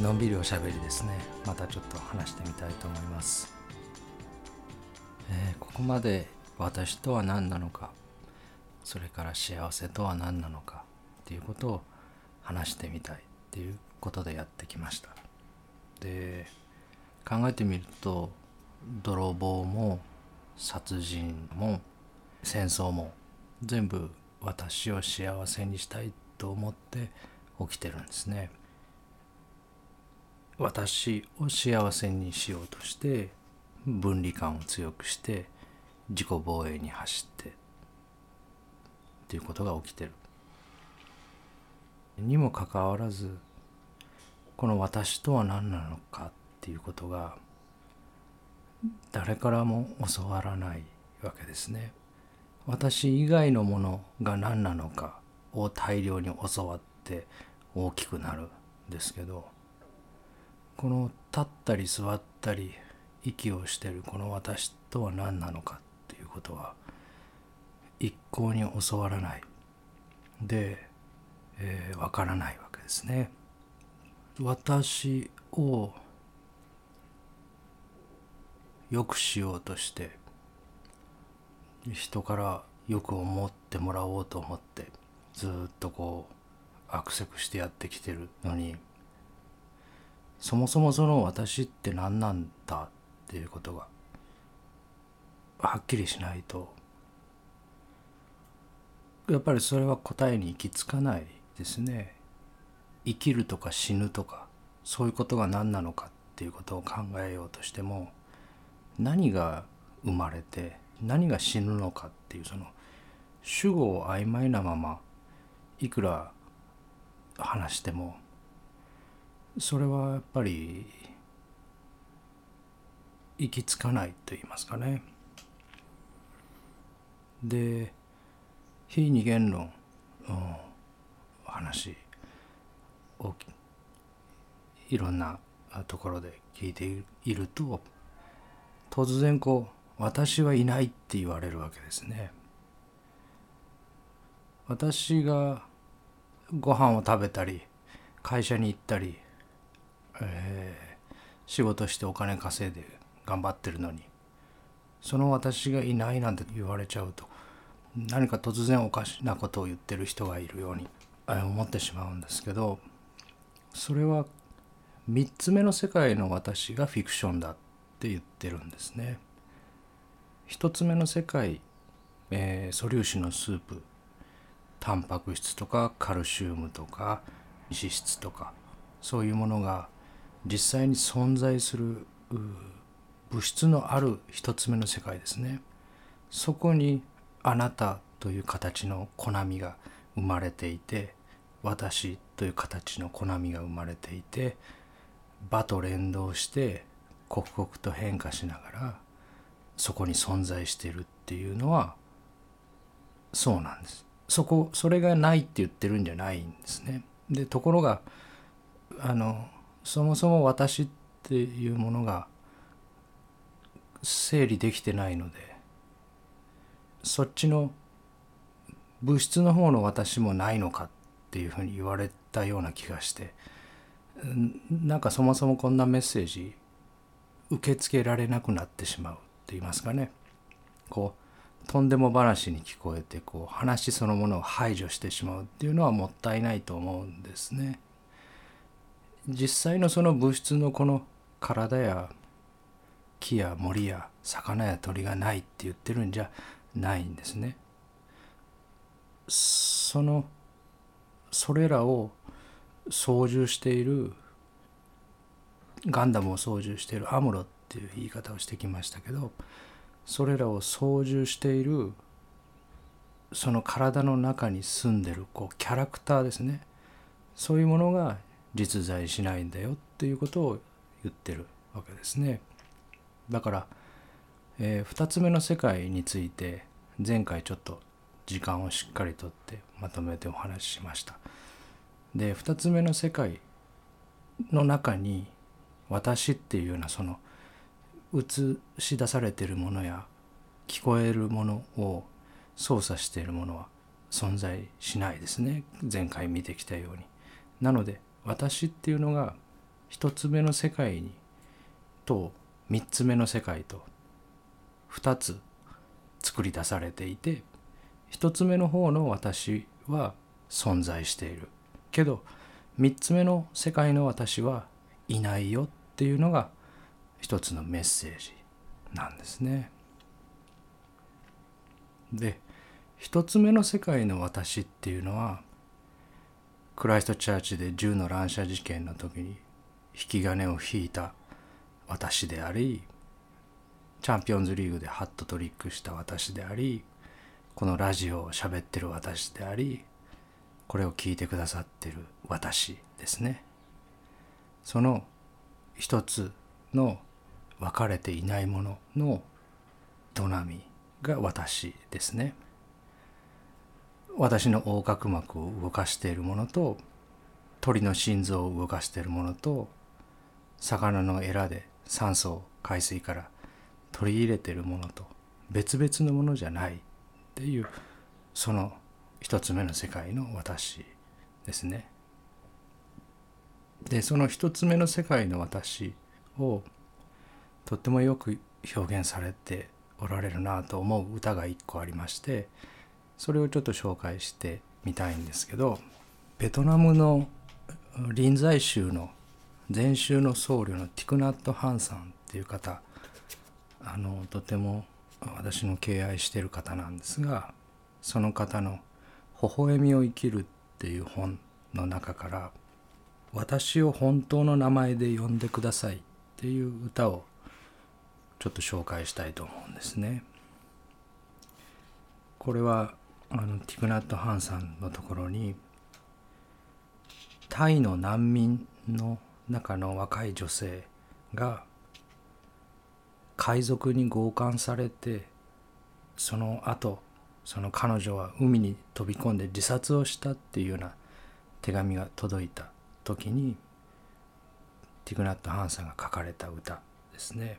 のんびりおしゃべりですね。またちょっと話してみたいと思います、えーここまで私とは何なのか。それから幸せとは何なのか。っていうことを話してみたいっていうことでやってきました。で考えてみると泥棒も殺人も戦争も全部私を幸せにしたいと思って起きてるんですね。私を幸せにしようとして分離感を強くして自己防衛に走ってっていうことが起きてる。にもかかわらずこの私とは何なのかっていうことが誰からも教わらないわけですね。私以外のものが何なのかを大量に教わって大きくなるんですけどこの立ったり座ったり息をしてるこの私とは何なのかっていうことは一向に教わらないで、えーわからないわけですね。私を良くしようとして人からよく思ってもらおうと思ってずっとこうアクセクしてやってきてるのにそもそもその私って何なんだっていうことがはっきりしないとやっぱりそれは答えに行き着かないですね。生きるとか死ぬとかそういうことが何なのかっていうことを考えようとしても何が生まれて何が死ぬのかっていうその主語を曖昧なままいくら話してもそれはやっぱり行き着かないと言いますかね。で非二元論の話をいろんなところで聞いていると突然こう「私はいない」って言われるわけですね。私がご飯を食べたり会社に行ったり、えー仕事してお金稼いで頑張ってるのにその私がいないなんて言われちゃうと何か突然おかしなことを言ってる人がいるように思ってしまうんですけどそれは3つ目の世界の私がフィクションだって言ってるんですね。1つ目の世界、えー素粒子のスープタンパク質とかカルシウムとか脂質とかそういうものが実際に存在する物質のある一つ目の世界ですね。そこにあなたという形のコナミが生まれていて私という形のコナミが生まれていて場と連動して刻々と変化しながらそこに存在しているっていうのはそうなんです。そこそれがないって言ってるんじゃないんですね。でところがあのそもそも私っていうものが整理できてないのでそっちの物質の方の私もないのかっていうふうに言われたような気がしてんなんかそもそもこんなメッセージ受け付けられなくなってしまうって言いますかねこうとんでも話に聞こえてこう話そのものを排除してしまうっていうのはもったいないと思うんですね。実際のその物質のこの体や木や森や魚や鳥がないって言ってるんじゃないんですね。そのそれらを操縦しているガンダムを操縦しているアムロっていう言い方をしてきましたけどそれらを操縦しているその体の中に住んでるこうキャラクターですねそういうものが実在しないんだよっていうことを言ってるわけですね。だから、え2つ目の世界について前回ちょっと時間をしっかりとってまとめてお話ししました。で2つ目の世界の中に私っていうようなその映し出されてるものや聞こえるものを操作しているものは存在しないですね前回見てきたように。なので私っていうのが一つ目の世界にと三つ目の世界と二つ作り出されていて一つ目の方の私は存在しているけど三つ目の世界の私はいないよっていうのが一つのメッセージなんですね。で一つ目の世界の私っていうのはクライストチャーチで銃の乱射事件の時に引き金を引いた私でありチャンピオンズリーグでハットトリックした私でありこのラジオを喋ってる私でありこれを聞いてくださってる私ですね。その一つの分かれていないものの営みが私ですね。私の横隔膜を動かしているものと鳥の心臓を動かしているものと魚のエラで酸素を海水から取り入れているものと別々のものじゃないっていうその一つ目の世界の私ですね。でその一つ目の世界の私をとってもよく表現されておられるなと思う歌が一個ありましてそれをちょっと紹介してみたいんですけどベトナムの臨済宗の禅宗の僧侶のティクナット・ハンさんっていう方あのとても私の敬愛してる方なんですがその方の「微笑みを生きる」っていう本の中から「私を本当の名前で呼んでください」っていう歌をちょっと紹介したいと思うんですね。これはあのティクナット・ハンさんのところにタイの難民の中の若い女性が海賊に強姦されてその後その彼女は海に飛び込んで自殺をしたっていうような手紙が届いた時にティクナット・ハンさんが書かれた歌ですね。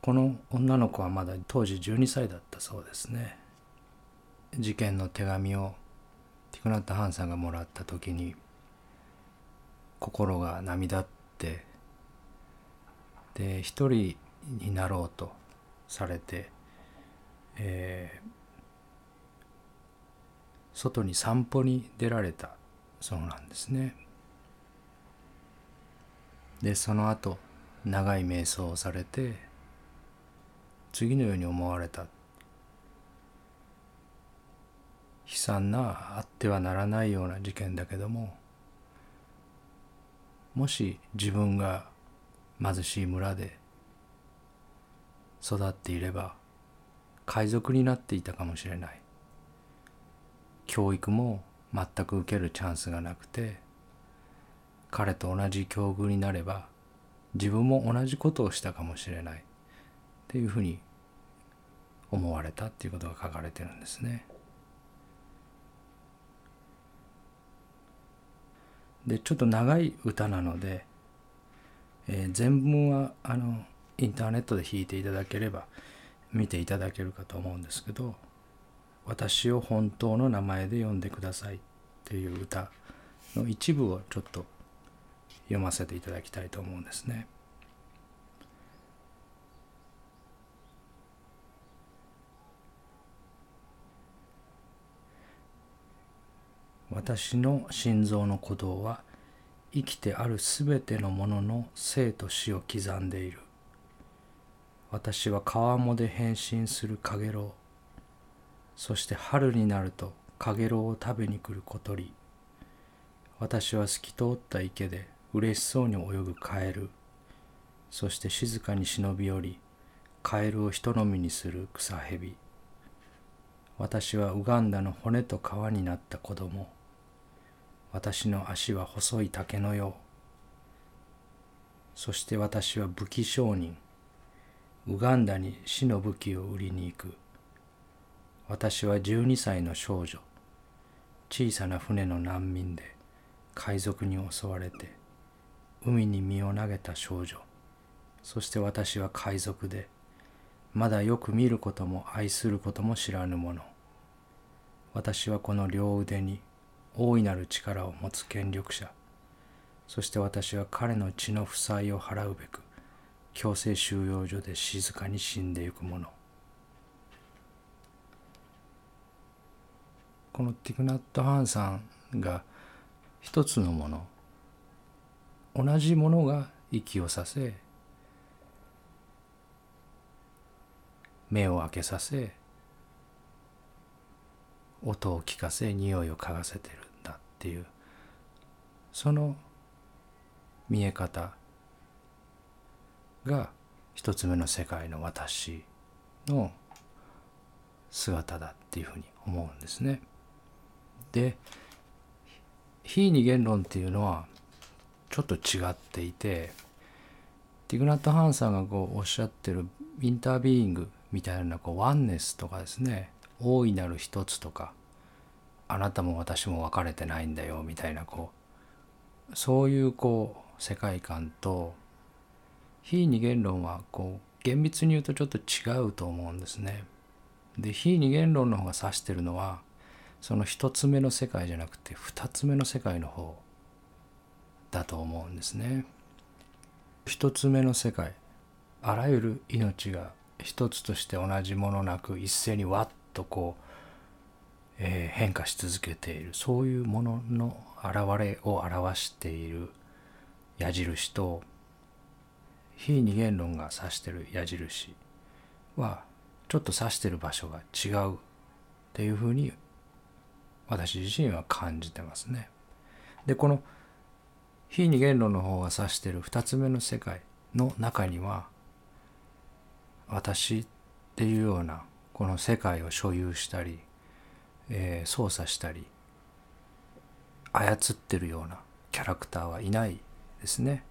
この女の子はまだ当時12歳だったそうですね。事件の手紙をティクナット・ハンさんがもらった時に心が涙ってで一人になろうとされて、えー、外に散歩に出られたそうなんですね。でその後長い瞑想をされて次のように思われた悲惨なあってはならないような事件だけどももし自分が貧しい村で育っていれば海賊になっていたかもしれない教育も全く受けるチャンスがなくて彼と同じ境遇になれば自分も同じことをしたかもしれないっていうふうに思われたっていうことが書かれてるんですね。でちょっと長い歌なので、えー、全文はあのインターネットで弾いていただければ見ていただけるかと思うんですけど「私を本当の名前で呼んでください」っていう歌の一部をちょっと読ませていただきたいと思うんですね。私の心臓の鼓動は生きてあるすべてのものの生と死を刻んでいる。私は川面で変身するかげろうそして春になるとかげろうを食べに来る小鳥。私は透き通った池で嬉しそうに泳ぐカエル。そして静かに忍び寄りカエルを人飲みにする草蛇。私はウガンダの骨と皮になった子供。私の足は細い竹のよう。そして私は武器商人。ウガンダに死の武器を売りに行く。私は12歳の少女。小さな船の難民で海賊に襲われて海に身を投げた少女。そして私は海賊でまだよく見ることも愛することも知らぬ者私はこの両腕に大いなる力を持つ権力者。そして私は彼の血の負債を払うべく強制収容所で静かに死んでゆく者。このティクナット・ハンさんが一つのもの同じものが息をさせ目を開けさせ音を聞かせ匂いを嗅がせてる。っていうその見え方が一つ目の世界の私の姿だっていうふうに思うんですね。で非二元論っていうのはちょっと違っていてティグナット・ハンさんがこうおっしゃってるインタービーイングみたいなこうワンネスとかですね大いなる一つとかあなたも私も分かれてないんだよみたいなこうそういうこう世界観と非二元論はこう厳密に言うとちょっと違うと思うんですね。で非二元論の方が指してるのはその一つ目の世界じゃなくて二つ目の世界の方だと思うんですね。一つ目の世界あらゆる命が一つとして同じものなく一斉にわっとこう、え、変化し続けているそういうものの現れを表している矢印と非二元論が指してる矢印はちょっと指してる場所が違うっていうふうに私自身は感じてますね。でこの非二元論の方が指してる二つ目の世界の中には私っていうようなこの世界を所有したり、えー、操作したり操ってるようなキャラクターはいないですね。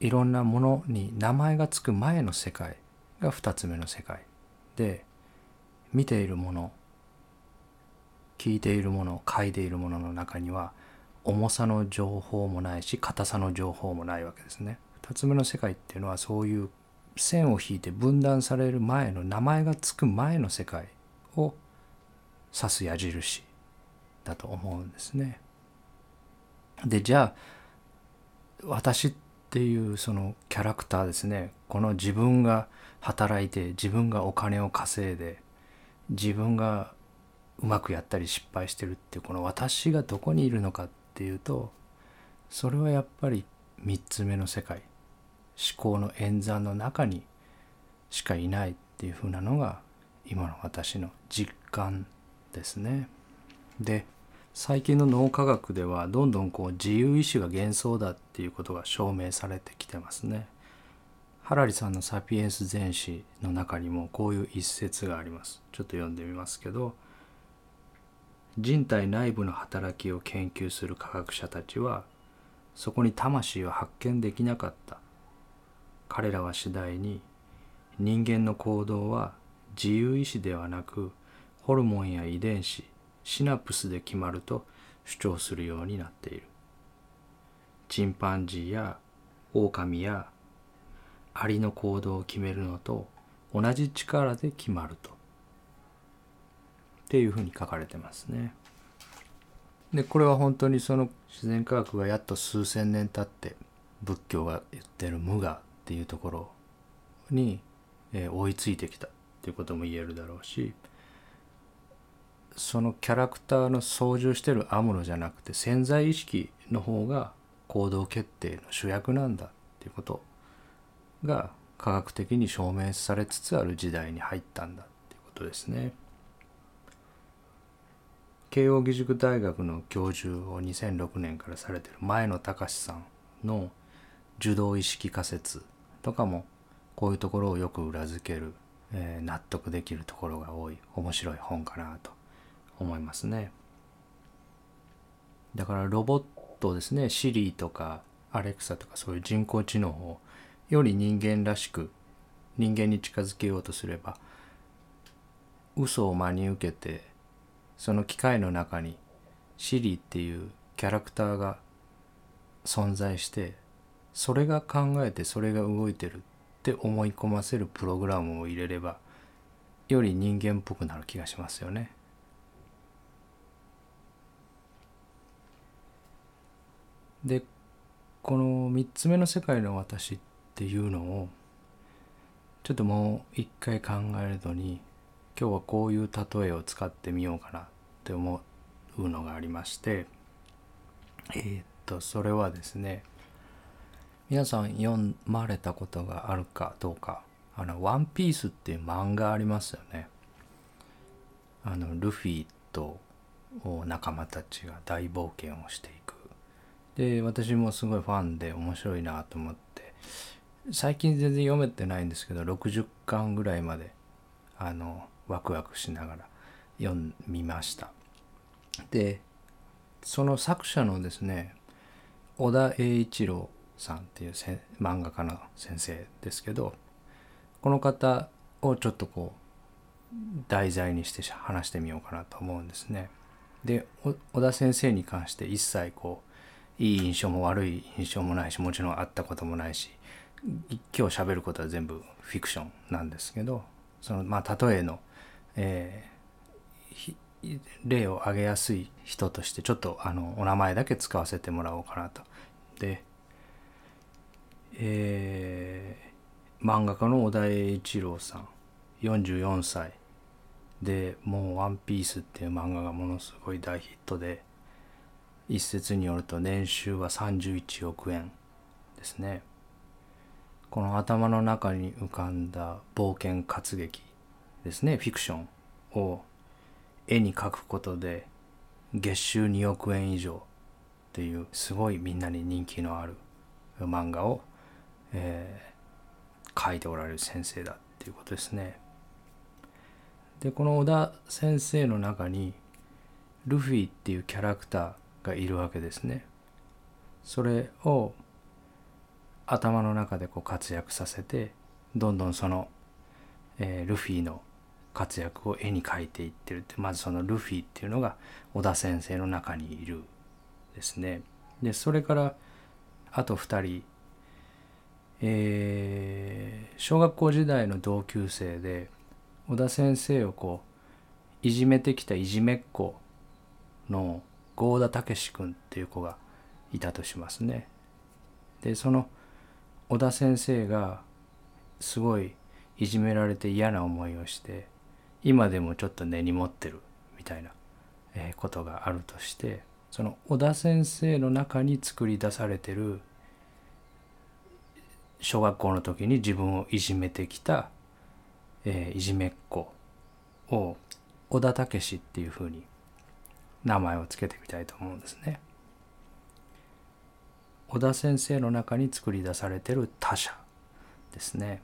いろんなものに名前がつく前の世界が2つ目の世界で見ているもの聞いているもの嗅いでいるものの中には重さの情報もないし硬さの情報もないわけですね。2つ目の世界っていうのはそういう線を引いて分断される前の名前がつく前の世界を指す矢印だと思うんですね。でじゃあ私っていうそのキャラクターですねこの自分が働いて自分がお金を稼いで自分がうまくやったり失敗してるっていうこの私がどこにいるのかっていうとそれはやっぱり3つ目の世界思考の演算の中にしかいないっていうふうなのが今の私の実感ですね。で最近の脳科学ではどんどんこう自由意志が幻想だっていうことが証明されてきてますね。ハラリさんの「サピエンス全史」の中にもこういう一節があります。ちょっと読んでみますけど人体内部の働きを研究する科学者たちはそこに魂を発見できなかった彼らは次第に人間の行動は自由意志ではなくホルモンや遺伝子シナプスで決まると主張するようになっているチンパンジーやオオカミやアリの行動を決めるのと同じ力で決まるとっていうふうに書かれてますね。でこれは本当にその自然科学がやっと数千年経って仏教が言ってる無我っていうところに、え、追いついてきたっていうことも言えるだろうしそのキャラクターの操縦してるアムロじゃなくて潜在意識の方が行動決定の主役なんだっていうことが科学的に証明されつつある時代に入ったんだっていうことですね。慶應義塾大学の教授を2006年からされてる前野隆さんの受動意識仮説とかもこういうところをよく裏付ける、えー、納得できるところが多い面白い本かなと思いますね。だからロボットですねシリーとかアレクサとかそういう人工知能をより人間らしく人間に近づけようとすれば嘘を真に受けてその機械の中にシリーっていうキャラクターが存在してそれが考えてそれが動いてるって思い込ませるプログラムを入れればより人間っぽくなる気がしますよね。でこの3つ目の世界の私っていうのをちょっともう一回考えるのに今日はこういう例えを使ってみようかなって思うのがありましてえー、っとそれはですね皆さん読まれたことがあるかどうかあの「ワンピースっていう漫画ありますよね。あのルフィと仲間たちが大冒険をしていく。で私もすごいファンで面白いなと思って最近全然読めてないんですけど60巻ぐらいまであのワクワクしながら読みました。でその作者のですね小田栄一郎さんっていう漫画家の先生ですけどこの方をちょっとこう題材にして話してみようかなと思うんですね。で小田先生に関して一切こういい印象も悪い印象もないしもちろん会ったこともないし今日喋ることは全部フィクションなんですけどそのまあ例えの、えー、例を挙げやすい人としてちょっとあのお名前だけ使わせてもらおうかなと。で、えー、漫画家の小田栄一郎さん44歳でもう「ワンピースっていう漫画がものすごい大ヒットで一説によると年収は31億円ですね。この頭の中に浮かんだ冒険活劇ですねフィクションを絵に描くことで月収2億円以上っていうすごいみんなに人気のある漫画を、えー、描いておられる先生だっていうことですね。でこの小田先生の中にルフィっていうキャラクターがいるわけですね。それを頭の中でこう活躍させてどんどんその、えー、ルフィの活躍を絵に描いていってるってまずそのルフィっていうのが小田先生の中にいるですね。でそれからあと2人、えー、小学校時代の同級生で小田先生をこういじめてきたいじめっ子の郷田武君っていう子がいたとしますね。でその小田先生がすごいいじめられて嫌な思いをして今でもちょっと根に持ってるみたいなことがあるとしてその小田先生の中に作り出されてる小学校の時に自分をいじめてきた、えー、いじめっ子を小田武っていうふうに名前を付けてみたいと思うんですね。小田先生の中に作り出されてる他者ですね。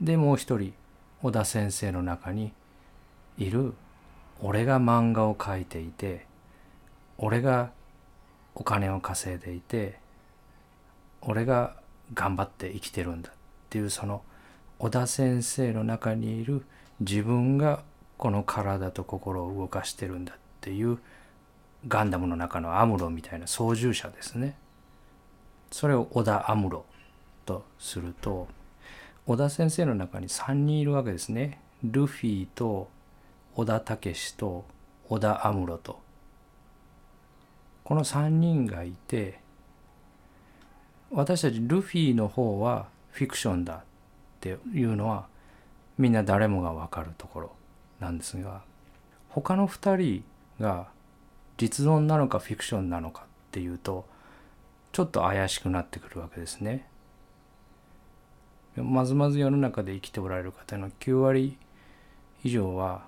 でもう一人小田先生の中にいる俺が漫画を描いていて俺がお金を稼いでいて俺が頑張って生きてるんだっていうその小田先生の中にいる自分がこの体と心を動かしてるんだっていうガンダムの中のアムロみたいな操縦者ですね。それを小田アムロとすると小田先生の中に3人いるわけですね。ルフィと小田武と小田アムロと。この3人がいて私たちルフィの方はフィクションだっていうのはみんな誰もが分かるところなんですが他の2人が実存なのかフィクションなのかっていうとちょっと怪しくなってくるわけですね。まずまず世の中で生きておられる方の9割以上は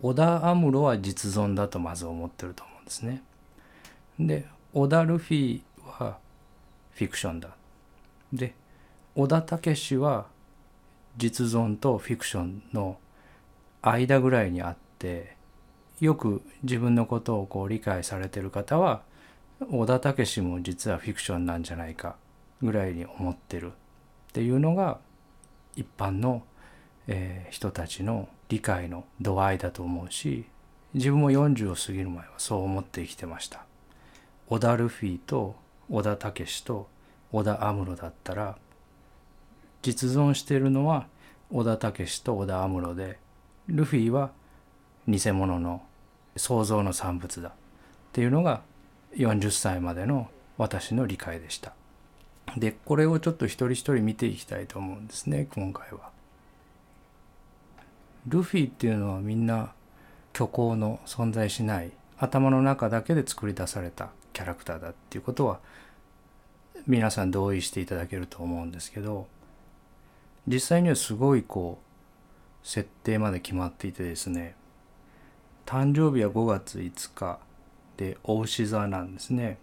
織田アムロは実存だとまず思ってると思うんですね。で織田ルフィはフィクションだ。で織田武は実存とフィクションの間ぐらいにあってよく自分のことをこう理解されてる方は織田武史も実はフィクションなんじゃないかぐらいに思ってるっていうのが一般の、えー、人たちの理解の度合いだと思うし自分も40を過ぎる前はそう思って生きてました。織田ルフィと織田武史と織田アムロだったら実存しているのは織田武史と織田アムロでルフィは偽物の創造の産物だっていうのが40歳までの私の理解でした。でこれをちょっと一人一人見ていきたいと思うんですね今回は。ルフィっていうのはみんな虚構の存在しない頭の中だけで作り出されたキャラクターだっていうことは皆さん同意していただけると思うんですけど実際にはすごいこう設定まで決まっていてですね誕生日は5月5日でお牛座なんですね。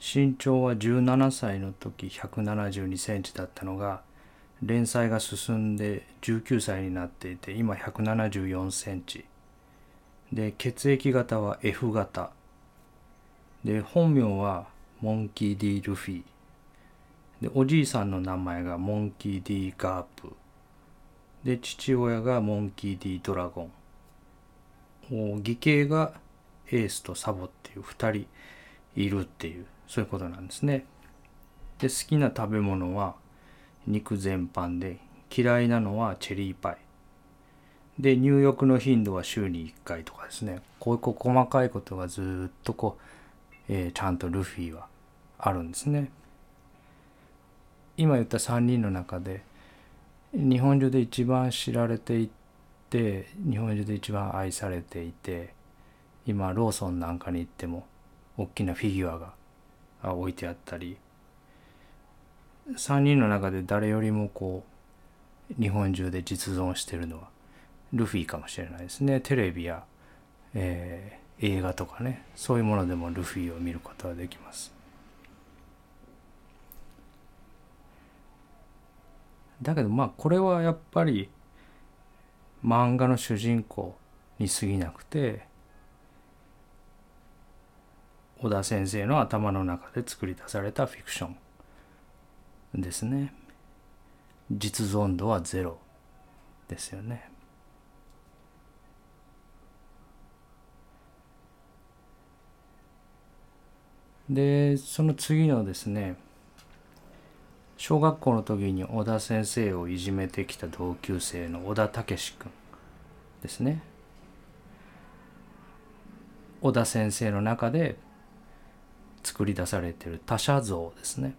身長は17歳の時172センチだったのが連載が進んで19歳になっていて今174センチ。で血液型は F 型。で本名はモンキー・ディ・ルフィでおじいさんの名前がモンキー・ディ・ガープ。で父親がモンキー・ディ・ドラゴン。義兄がエースとサボっていう2人いるっていうそういうことなんですね。で好きな食べ物は肉全般で嫌いなのはチェリーパイ。で入浴の頻度は週に1回とかですね。こういう細かいことがずっとこう、えー、ちゃんとルフィはあるんですね。今言った3人の中で日本中で一番知られていて日本中で一番愛されていて今ローソンなんかに行っても大きなフィギュアが置いてあったり3人の中で誰よりもこう日本中で実存してるのはルフィかもしれないですね。テレビや、えー、映画とかねそういうものでもルフィを見ることができます。だけどまあこれはやっぱり漫画の主人公に過ぎなくて小田先生の頭の中で作り出されたフィクションですね。実存度はゼロですよね。でその次のですね小学校の時に小田先生をいじめてきた同級生の小田武史君ですね。小田先生の中で作り出されてる他者像ですね。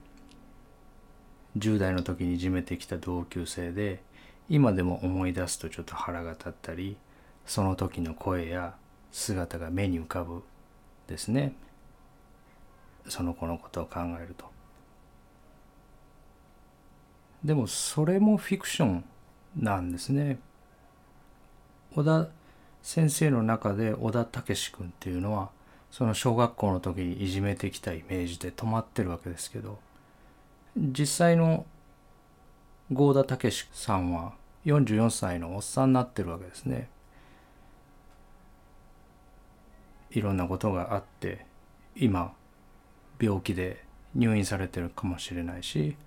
10代の時にいじめてきた同級生で今でも思い出すとちょっと腹が立ったりその時の声や姿が目に浮かぶですね。その子のことを考えると。でもそれもフィクションなんですね小田先生の中で小田武史君っていうのはその小学校の時にいじめてきたイメージで止まってるわけですけど実際の郷田武史さんは44歳のおっさんになってるわけですね。いろんなことがあって今病気で入院されてるかもしれないし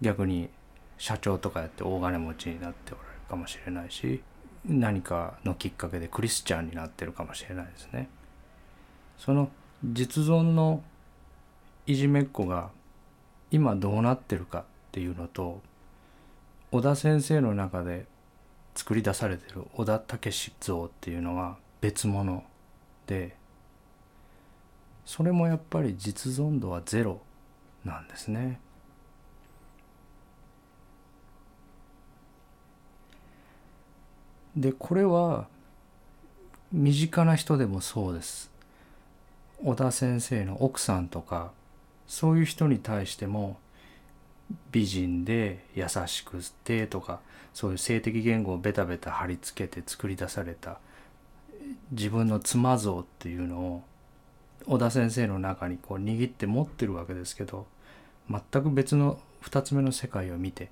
逆に社長とかやって大金持ちになっておられるかもしれないし何かのきっかけでクリスチャンになってるかもしれないですね。その実存のいじめっ子が今どうなってるかっていうのと小田先生の中で作り出されてる小田武史像っていうのは別物でそれもやっぱり実存度はゼロなんですね。でこれは身近な人でもそうです。小田先生の奥さんとかそういう人に対しても美人で優しくてとかそういう性的言語をベタベタ貼り付けて作り出された自分の妻像っていうのを小田先生の中にこう握って持ってるわけですけど全く別の2つ目の世界を見て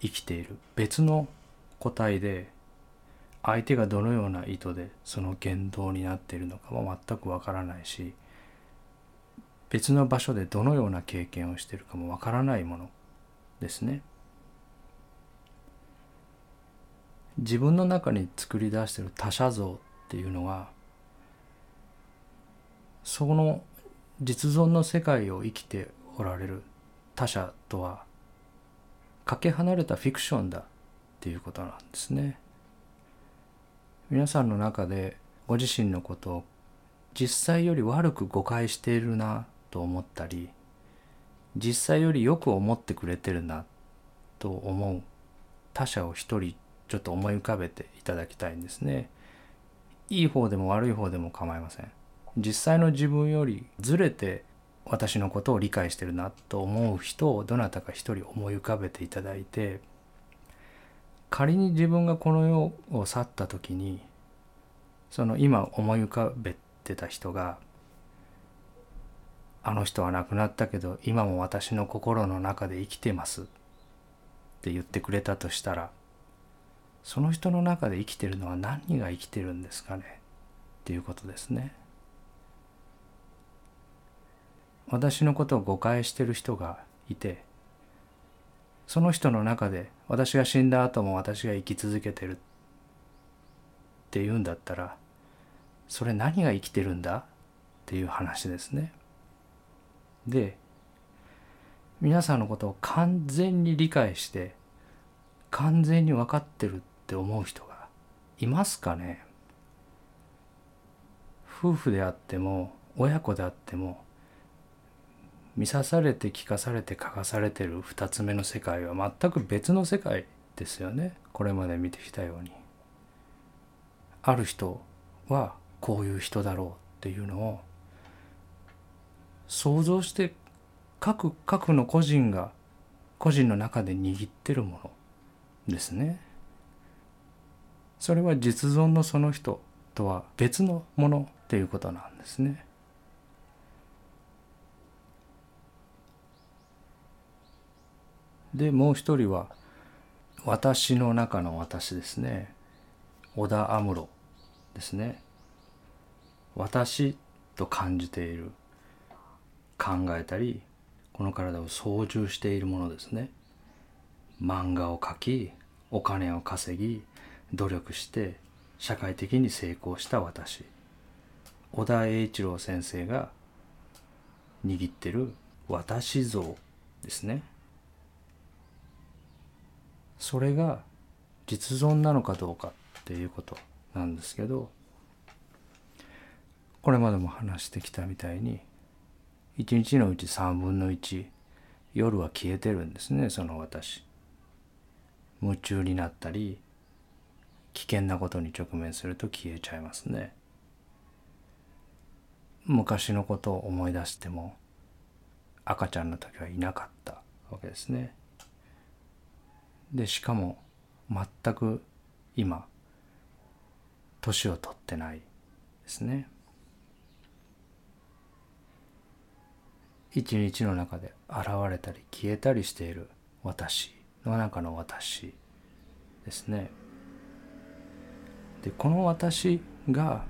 生きている別の個体で相手がどのような意図でその言動になっているのかも全くわからないし別の場所でどのような経験をしているかもわからないものですね。自分の中に作り出している他者像っていうのはその実存の世界を生きておられる他者とはかけ離れたフィクションだっていうことなんですね。皆さんの中でご自身のことを実際より悪く誤解しているなと思ったり実際よりよく思ってくれてるなと思う他者を一人ちょっと思い浮かべていただきたいんですね。いい方でも悪い方でも構いません。実際の自分よりずれて私のことを理解してるなと思う人をどなたか一人思い浮かべていただいて仮に自分がこの世を去った時にその今思い浮かべてた人があの人は亡くなったけど今も私の心の中で生きてますって言ってくれたとしたらその人の中で生きてるのは何が生きてるんですかねっていうことですね。私のことを誤解してる人がいてその人の中で私が死んだ後も私が生き続けてるっていうんだったらそれ何が生きてるんだ？っていう話ですね。で皆さんのことを完全に理解して完全に分かってるって思う人がいますかね？夫婦であっても親子であっても見さされて聞かされて書かされてる2つ目の世界は全く別の世界ですよねこれまで見てきたように。ある人はこういう人だろうっていうのを想像して各各の個人が個人の中で握ってるものですね。それは実存のその人とは別のものっていうことなんですね。でもう一人は私の中の私ですね。織田安室ですね。私と感じている考えたりこの体を操縦しているものですね。漫画を描きお金を稼ぎ努力して社会的に成功した私。小田栄一郎先生が握ってる私像ですね。それが実存なのかどうかっていうことなんですけどこれまでも話してきたみたいに一日のうち3分の1夜は消えてるんですねその私。夢中になったり危険なことに直面すると消えちゃいますね。昔のことを思い出しても赤ちゃんの時はいなかったわけですね。でしかも全く今年を取ってないですね。一日の中で現れたり消えたりしている私の中の私ですね。でこの私が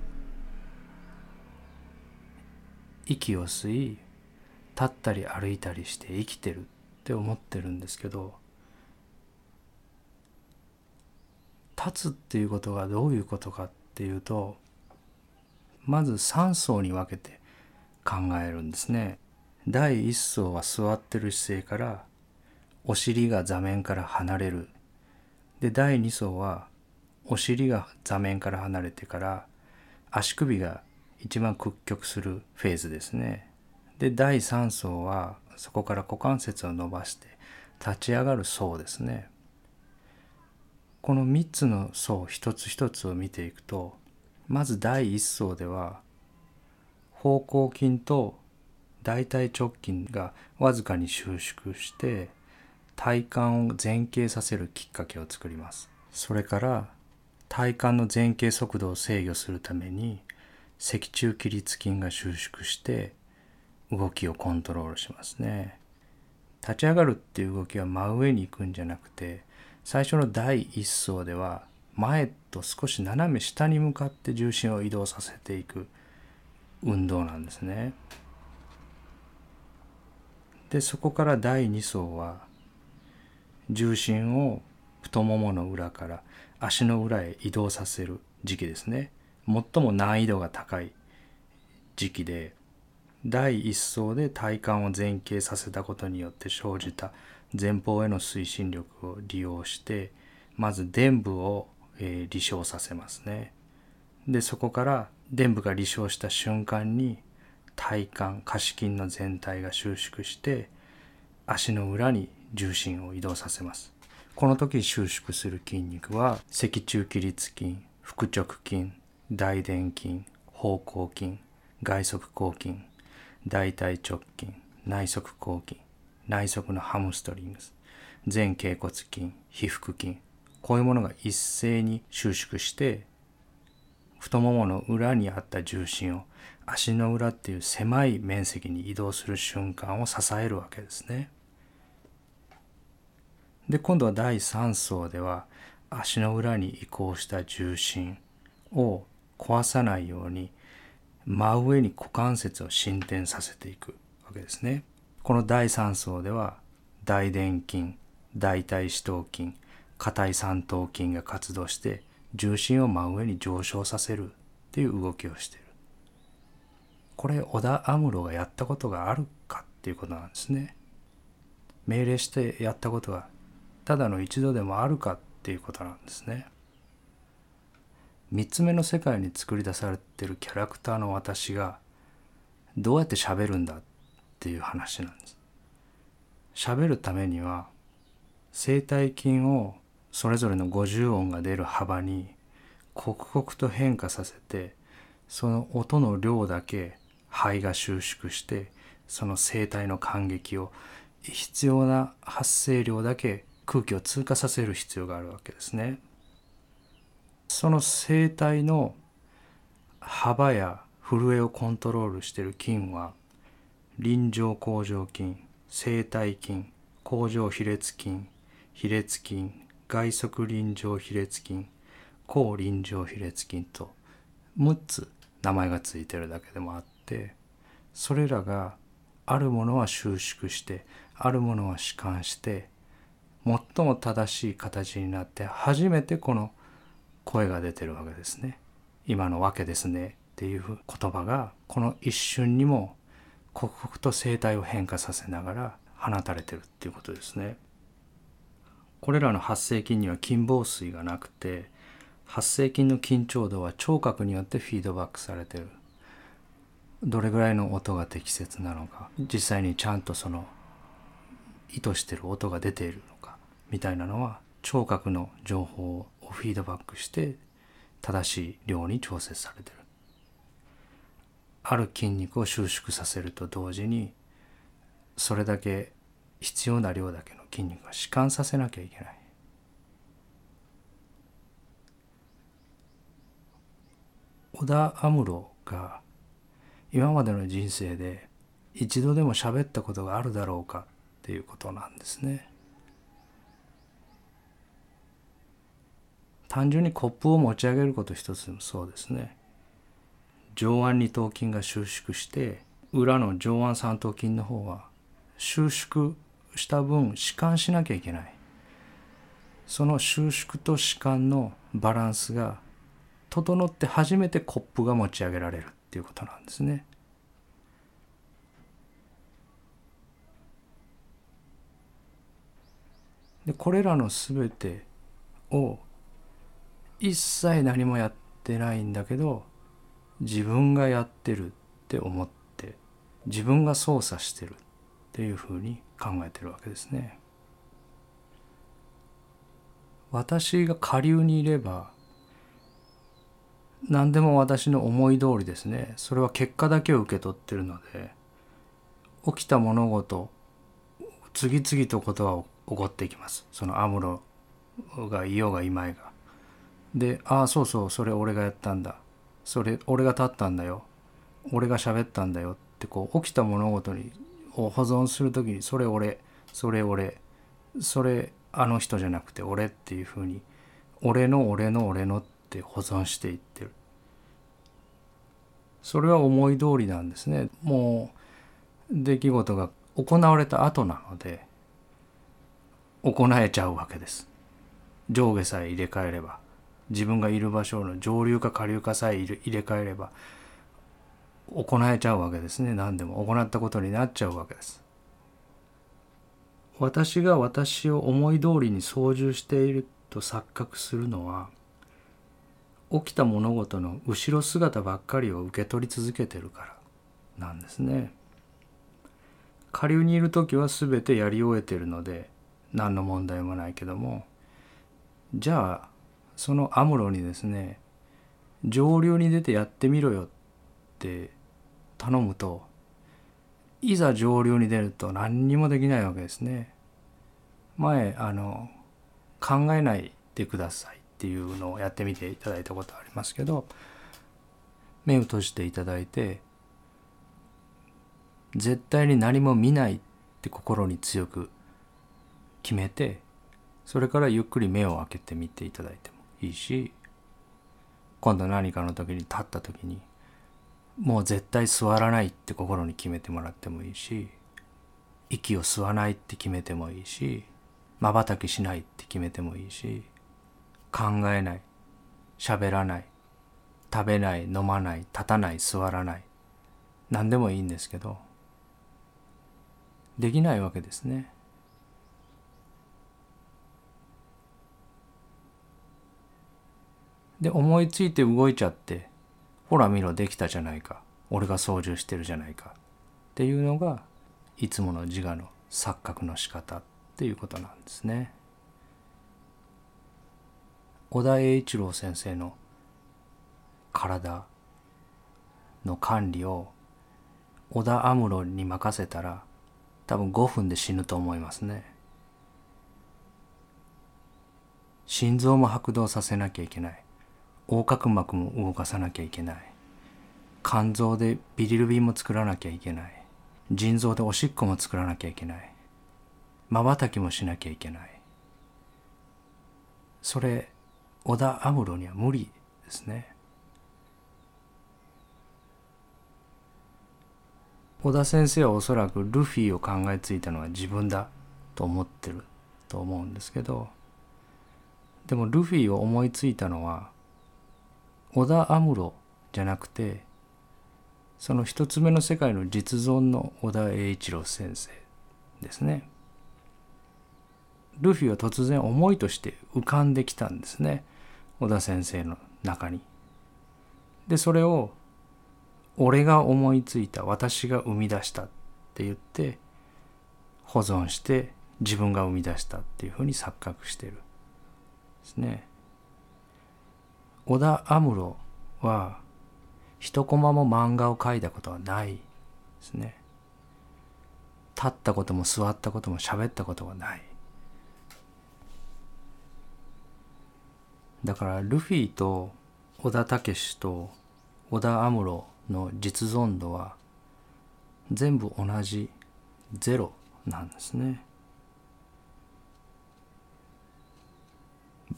息を吸い立ったり歩いたりして生きてるって思ってるんですけど立つっていうことがどういうことかっていうとまず3層に分けて考えるんですね。第1層は座ってる姿勢からお尻が座面から離れる。で第2層はお尻が座面から離れてから足首が一番屈曲するフェーズですね。で第3層はそこから股関節を伸ばして立ち上がる層ですね。この3つの層一つ一つを見ていくとまず第1層では方向筋と大腿直筋がわずかに収縮して体幹を前傾させるきっかけを作ります。それから体幹の前傾速度を制御するために脊柱起立筋が収縮して動きをコントロールしますね。立ち上がるっていう動きは真上に行くんじゃなくて最初の第1層では前と少し斜め下に向かって重心を移動させていく運動なんですね。でそこから第2層は重心を太ももの裏から足の裏へ移動させる時期ですね。最も難易度が高い時期で第1層で体幹を前傾させたことによって生じた前方への推進力を利用してまず臀部を、えー、離床させますね。でそこから伝部が離床した瞬間に体幹下肢筋の全体が収縮して足の裏に重心を移動させますこの時収縮する筋肉は脊柱起立筋腹直筋大臀筋方向筋外側後筋大腿直筋内側後筋内側のハムストリングス前脛骨筋皮腹筋こういうものが一斉に収縮して太ももの裏にあった重心を足の裏っていう狭い面積に移動する瞬間を支えるわけですね。で今度は第3層では足の裏に移行した重心を壊さないように真上に股関節を伸展させていくわけですね。この第3層では大臀筋大腿四頭筋硬い三頭筋が活動して重心を真上に上昇させるっていう動きをしている。これ織田安室がやったことがあるかっていうことなんですね。命令してやったことがただの一度でもあるかっていうことなんですね。3つ目の世界に作り出されてるキャラクターの私がどうやって喋るんだていう話なんです。喋るためには声帯筋をそれぞれの50音が出る幅に刻々と変化させてその音の量だけ肺が収縮してその声帯の感激を必要な発声量だけ空気を通過させる必要があるわけですね。その声帯の幅や震えをコントロールしている筋は臨場甲状筋声帯筋甲状比列筋比列筋外側臨場比列筋抗臨場比列筋と6つ名前が付いてるだけでもあってそれらがあるものは収縮してあるものは弛緩して最も正しい形になって初めてこの声が出てるわけですね。今のわけですねっていう言葉がこの一瞬にも刻々と声帯を変化させながら放たれてるっていうことですね。これらの発声筋には筋房水がなくて発声筋の緊張度は聴覚によってフィードバックされてるどれぐらいの音が適切なのか実際にちゃんとその意図してる音が出ているのかみたいなのは聴覚の情報をフィードバックして正しい量に調節されてるある筋肉を収縮させると同時にそれだけ必要な量だけの筋肉は弛緩させなきゃいけない織田安室が今までの人生で一度でも喋ったことがあるだろうかっていうことなんですね。単純にコップを持ち上げること一つでもそうですね。上腕二頭筋が収縮して裏の上腕三頭筋の方は収縮した分弛緩しなきゃいけないその収縮と弛緩のバランスが整って初めてコップが持ち上げられるっていうことなんですね。でこれらの全てを一切何もやってないんだけど自分がやってるって思って自分が操作してるっていうふうに考えてるわけですね。私が下流にいれば何でも私の思い通りですねそれは結果だけを受け取ってるので起きた物事次々とことが起こっていきますそのアムロがいようがいまいが。でああそうそうそれ俺がやったんだそれ俺が立ったんだよ。俺が喋ったんだよ。ってこう起きた物事にを保存する時にそれ俺それ俺それあの人じゃなくて俺っていうふうに俺の俺の俺のって保存していってる。それは思い通りなんですね。もう出来事が行われた後なので行えちゃうわけです。上下さえ入れ替えれば。自分がいる場所の上流か下流かさえ入れ替えれば行えちゃうわけですね。何でも。行ったことになっちゃうわけです。私が私を思い通りに操縦していると錯覚するのは起きた物事の後ろ姿ばっかりを受け取り続けてるからなんですね。下流にいる時は全てやり終えてるので何の問題もないけどもじゃあそのアムロにですね上流に出てやってみろよって頼むといざ上流に出ると何にもできないわけですね。前あの考えないでくださいっていうのをやってみていただいたことありますけど目を閉じていただいて絶対に何も見ないって心に強く決めてそれからゆっくり目を開けてみていただいてもいいし今度何かの時に立った時にもう絶対座らないって心に決めてもらってもいいし息を吸わないって決めてもいいしまばたきしないって決めてもいいし考えない喋らない食べない飲まない立たない座らない何でもいいんですけどできないわけですね。で思いついて動いちゃってほら見ろできたじゃないか。俺が操縦してるじゃないか。っていうのがいつもの自我の錯覚の仕方っていうことなんですね。小田栄一郎先生の体の管理を織田安室に任せたら多分5分で死ぬと思いますね。心臓も拍動させなきゃいけない。横隔膜も動かさなきゃいけない。肝臓でビリルビンも作らなきゃいけない。腎臓でおしっこも作らなきゃいけない。まばたきもしなきゃいけない。それ織田安室には無理ですね。小田先生はおそらくルフィを考えついたのは自分だと思ってると思うんですけどでもルフィを思いついたのは織田安室じゃなくてその一つ目の世界の実存の小田栄一郎先生ですね。ルフィは突然思いとして浮かんできたんですね小田先生の中に。でそれを俺が思いついた私が生み出したって言って保存して自分が生み出したっていうふうに錯覚してるですね。織田安室は一コマも漫画を描いたことはないですね。立ったことも座ったことも喋ったことがない。だからルフィと小田武と小田安室の実存度は全部同じゼロなんですね。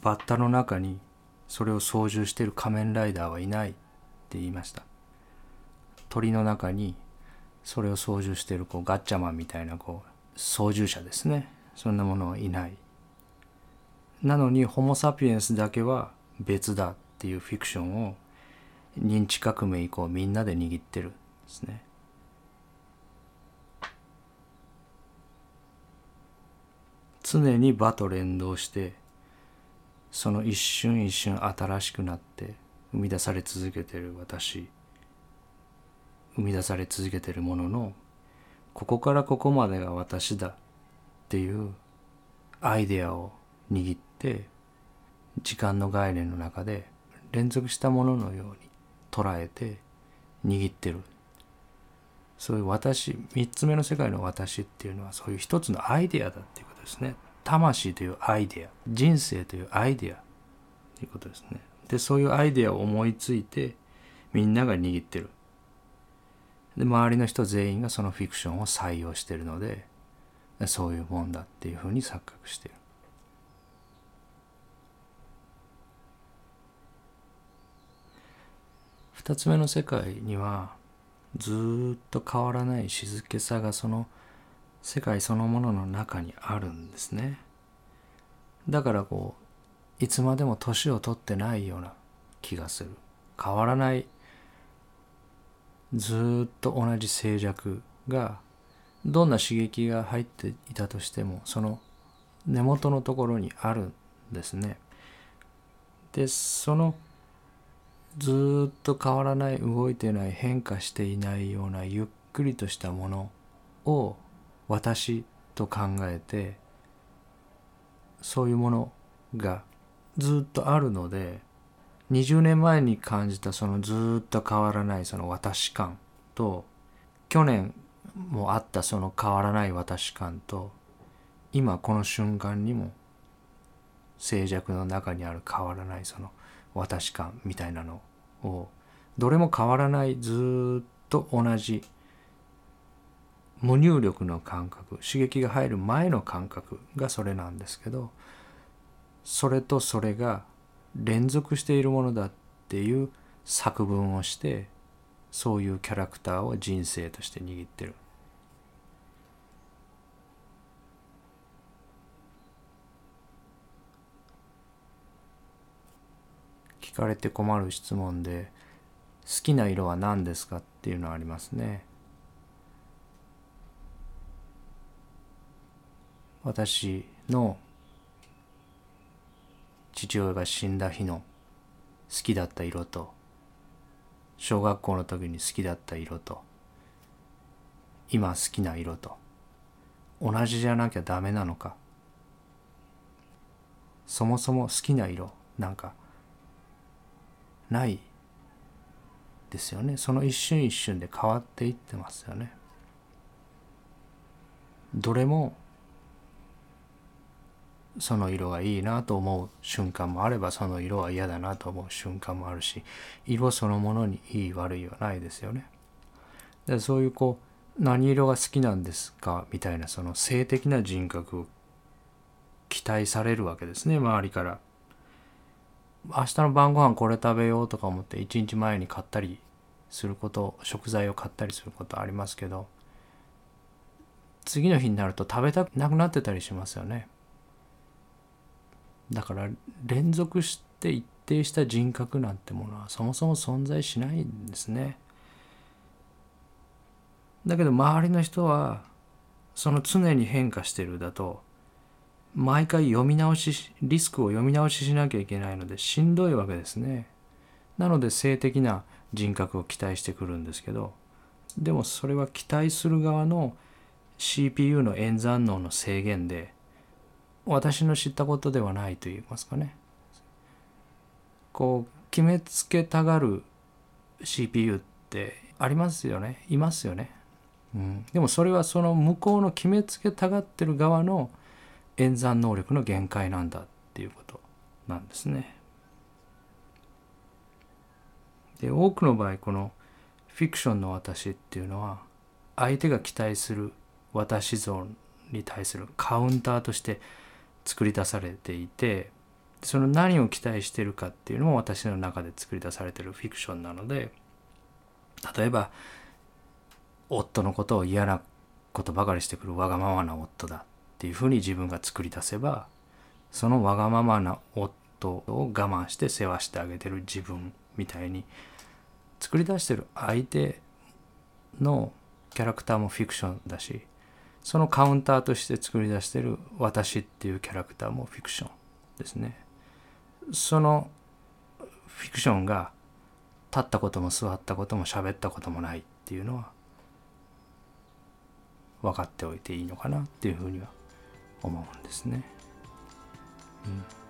バッタの中にそれを操縦している仮面ライダーはいないって言いました。鳥の中にそれを操縦しているこうガッチャマンみたいなこう操縦者ですねそんなものはいない。なのにホモ・サピエンスだけは別だっていうフィクションを認知革命以降みんなで握ってるんですね。常に場と連動してその一瞬一瞬新しくなって生み出され続けてる私生み出され続けてるもののここからここまでが私だっていうアイデアを握って時間の概念の中で連続したもののように捉えて握ってる。そういう私三つ目の世界の私っていうのはそういう一つのアイデアだっていうことですね。魂というアイデア人生というアイデアということですね。でそういうアイデアを思いついてみんなが握ってる。で周りの人全員がそのフィクションを採用してるのでそういうもんだっていうふうに錯覚してる。2つ目の世界にはずっと変わらない静けさがその世界そのものの中にあるんですね。だからこういつまでも年を取ってないような気がする。変わらないずっと同じ静寂がどんな刺激が入っていたとしてもその根元のところにあるんですね。でそのずっと変わらない動いてない変化していないようなゆっくりとしたものを私と考えてそういうものがずっとあるので20年前に感じたそのずっと変わらないその私感と去年もあったその変わらない私感と今この瞬間にも静寂の中にある変わらないその私感みたいなのをどれも変わらないずっと同じ無入力の感覚刺激が入る前の感覚がそれなんですけどそれとそれが連続しているものだっていう作文をしてそういうキャラクターを人生として握ってる。聞かれて困る質問で「好きな色は何ですか?」っていうのはありますね。私の父親が死んだ日の好きだった色と小学校の時に好きだった色と今好きな色と同じじゃなきゃダメなのか。そもそも好きな色なんかないですよね。その一瞬一瞬で変わっていってますよね。どれもその色がいいなと思う瞬間もあればその色は嫌だなと思う瞬間もあるし色そのものにいい悪いはないですよね。でそういうこう何色が好きなんですかみたいなその性的な人格を期待されるわけですね周りから。明日の晩ご飯これ食べようとか思って一日前に買ったりすること食材を買ったりすることありますけど次の日になると食べたくなくなってたりしますよね。だから連続して一定した人格なんてものはそもそも存在しないんですね。だけど周りの人はその常に変化してるだと毎回読み直しリスクを読み直ししなきゃいけないのでしんどいわけですね。なので性的な人格を期待してくるんですけどでもそれは期待する側の CPU の演算能の制限で私の知ったことではないと言いますかね。こう決めつけたがる CPU ってありますよね。いますよね、うん、でもそれはその向こうの決めつけたがってる側の演算能力の限界なんだっていうことなんですね。で多くの場合このフィクションの私っていうのは相手が期待する私像に対するカウンターとして作り出されていてその何を期待してるかっていうのも私の中で作り出されてるフィクションなので例えば夫のことを嫌なことばかりしてくるわがままな夫だっていうふうに自分が作り出せばそのわがままな夫を我慢して世話してあげてる自分みたいに作り出してる相手のキャラクターもフィクションだしそのカウンターとして作り出している私っていうキャラクターもフィクションですね。そのフィクションが立ったことも座ったことも喋ったこともないっていうのは分かっておいていいのかなっていうふうには思うんですね。うん